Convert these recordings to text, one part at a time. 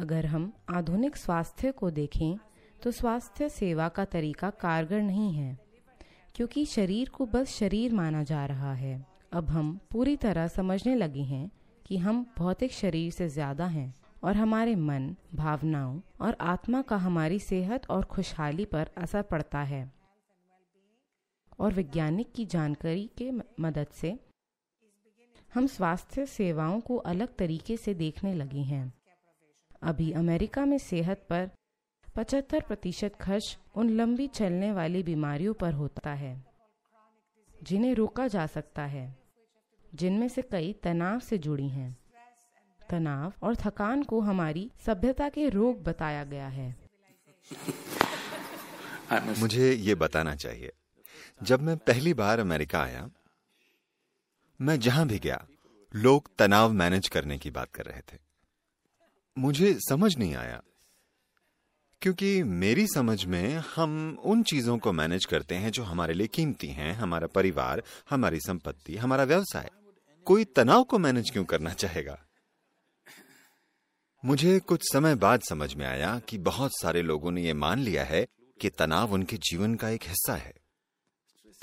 अगर हम आधुनिक स्वास्थ्य को देखें तो स्वास्थ्य सेवा का तरीका कारगर नहीं है, क्योंकि शरीर को बस शरीर माना जा रहा है। अब हम पूरी तरह समझने लगे हैं कि हम भौतिक शरीर से ज़्यादा हैं और हमारे मन, भावनाओं और आत्मा का हमारी सेहत और खुशहाली पर असर पड़ता है। और वैज्ञानिक की जानकारी के मदद से हम स्वास्थ्य सेवाओं को अलग तरीके से देखने लगे हैं। अभी अमेरिका में सेहत पर 75 प्रतिशत खर्च उन लंबी चलने वाली बीमारियों पर होता है, जिन्हें रोका जा सकता है, जिनमें से कई तनाव से जुड़ी हैं। तनाव और थकान को हमारी सभ्यता के रोग बताया गया है। मुझे ये बताना चाहिए, जब मैं पहली बार अमेरिका आया, मैं जहाँ भी गया, लोग तनाव मैनेज करने की बात कर रहे थे। मुझे समझ नहीं आया। क्योंकि मेरी समझ में हम उन चीज़ों को मैनेज करते हैं जो हमारे लिए कीमती हैं, हमारा परिवार, हमारी संपत्ति, हमारा व्यवसाय। कोई तनाव को मैनेज क्यों करना चाहेगा? मुझे कुछ समय बाद समझ में आया कि बहुत सारे लोगों ने यह मान लिया है कि तनाव उनके जीवन का एक हिस्सा है।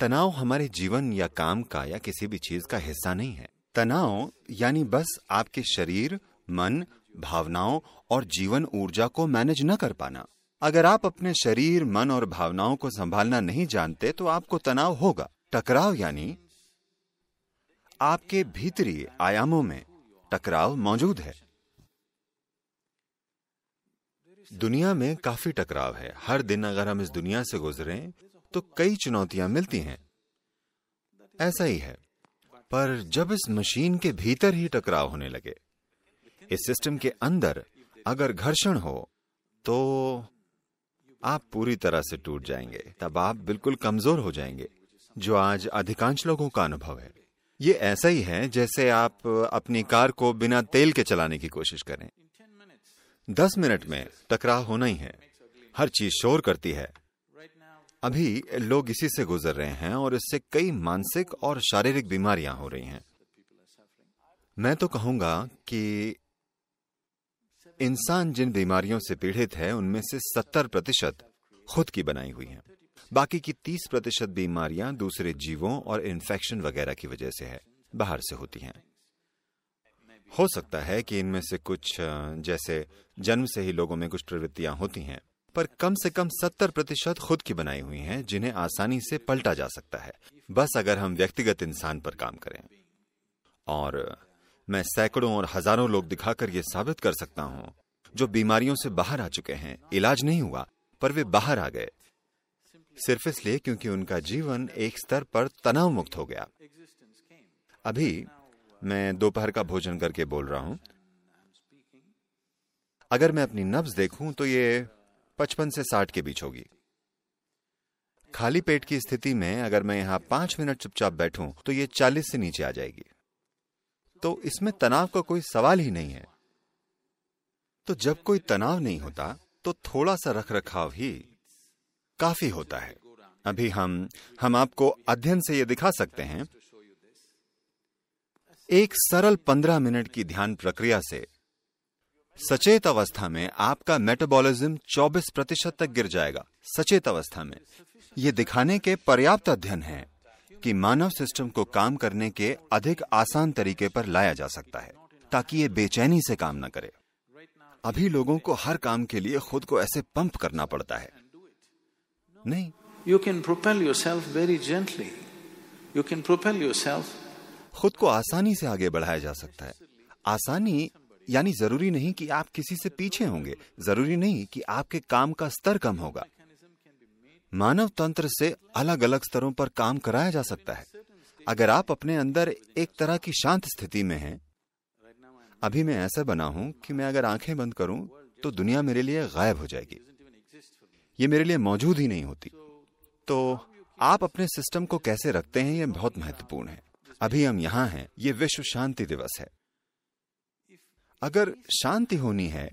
तनाव हमारे जीवन या काम का या किसी भी चीज़ का हिस्सा नहीं है। तनाव यानी बस आपके शरीर मन, भावनाओं और जीवन ऊर्जा को मैनेज न कर पाना। अगर आप अपने शरीर, मन और भावनाओं को संभालना नहीं जानते तो आपको तनाव होगा। टकराव यानी आपके भीतरी आयामों में टकराव मौजूद है। दुनिया में काफ़ी टकराव है। हर दिन अगर हम इस दुनिया से गुजरे तो कई चुनौतियाँ मिलती हैं। ऐसा ही है। पर जब इस मशीन के भीतर ही टकराव होने लगे इस सिस्टम के अंदर अगर घर्षण हो तो आप पूरी तरह से टूट जाएँगे। तब आप बिल्कुल कमज़ोर हो जाएँगे, जो आज अधिकांश लोगों का अनुभव है। ये ऐसा ही है जैसे आप अपनी कार को बिना तेल के चलाने की कोशिश करें। दस मिनट में टकराव होना ही है। हर चीज़ शोर करती है। अभी लोग इसी से गुजर रहे हैं और इससे कई मानसिक और शारीरिक बीमारियाँ हो रही हैं। मैं तो कहूँगा कि इंसान जिन बीमारियों से पीड़ित है, उनमें से सत्तर प्रतिशत खुद की बनाई हुई हैं। बाकी की तीस प्रतिशत बीमारियाँ दूसरे जीवों और इन्फेक्शन वगैरह की वजह से है, बाहर से होती हैं। हो सकता है कि इनमें से कुछ जैसे जन्म से ही लोगों में कुछ प्रवृत्तियाँ होती हैं, पर कम से कम सत्तर प्रतिशत खुद की बनाई हुई हैं, जिन्हें आसानी से पलटा जा सकता है। बस अगर हम व्यक्तिगत इंसान पर काम करें। और मैं सैकड़ों और हज़ारों लोग दिखाकर यह साबित कर सकता हूँ। जो बीमारियों से बाहर आ चुके हैं, इलाज नहीं हुआ, पर वे बाहर आ गए। सिर्फ़ इसलिए क्योंकि उनका जीवन एक स्तर पर तनाव मुक्त हो गया। अभी मैं दोपहर का भोजन करके बोल रहा हूँ। अगर मैं अपनी नब्ज देखूँ तो ये पचपन से साठ के बीच होगी। खाली पेट की स्थिति में अगर मैं यहाँ पाँच मिनट चुपचाप बैठूं तो ये चालीस से नीचे आ जाएगी। तो इसमें तनाव का कोई सवाल ही नहीं है। तो जब कोई तनाव नहीं होता तो थोड़ा सा रख रखाव ही काफ़ी होता है। अभी हम हम आपको अध्ययन से यह दिखा सकते हैं। एक सरल पंद्रह मिनट की ध्यान प्रक्रिया से सचेत अवस्था में आपका मेटाबॉलिज्म 24 प्रतिशत तक गिर जाएगा, सचेत अवस्था में। ये दिखाने के पर्याप्त अध्ययन है। कि मानव सिस्टम को काम करने के अधिक आसान तरीके पर लाया जा सकता है ताकि ये बेचैनी से काम न करे। अभी लोगों को हर काम के लिए खुद को ऐसे पंप करना पड़ता है। नहीं। You can propel yourself very gently you can propel yourself खुद को आसानी से आगे बढ़ाया जा सकता है। आसानी यानी ज़रूरी नहीं कि आप किसी से पीछे होंगे ज़रूरी नहीं कि आपके काम का स्तर कम होगा। मानव तंत्र से अलग अलग स्तरों पर काम कराया जा सकता है। अगर आप अपने अंदर एक तरह की शांत स्थिति में हैं, अभी मैं ऐसा बना हूँ कि मैं अगर आँखें बंद करूँ तो दुनिया मेरे लिए गायब हो जाएगी। ये मेरे लिए मौजूद ही नहीं होती। तो आप अपने सिस्टम को कैसे रखते हैं यह बहुत महत्वपूर्ण है। अभी हम यहाँ हैं, ये विश्व शांति दिवस है। अगर शांति होनी है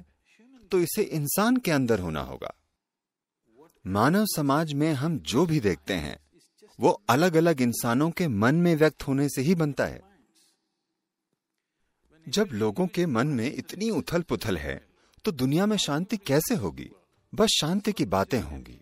तो इसे इंसान के अंदर होना होगा। मानव समाज में हम जो भी देखते हैं, वो अलग अलग इंसानों के मन में व्यक्त होने से ही बनता है। जब लोगों के मन में इतनी उथल पुथल है तो दुनिया में शांति कैसे होगी? बस शांति की बातें होंगी।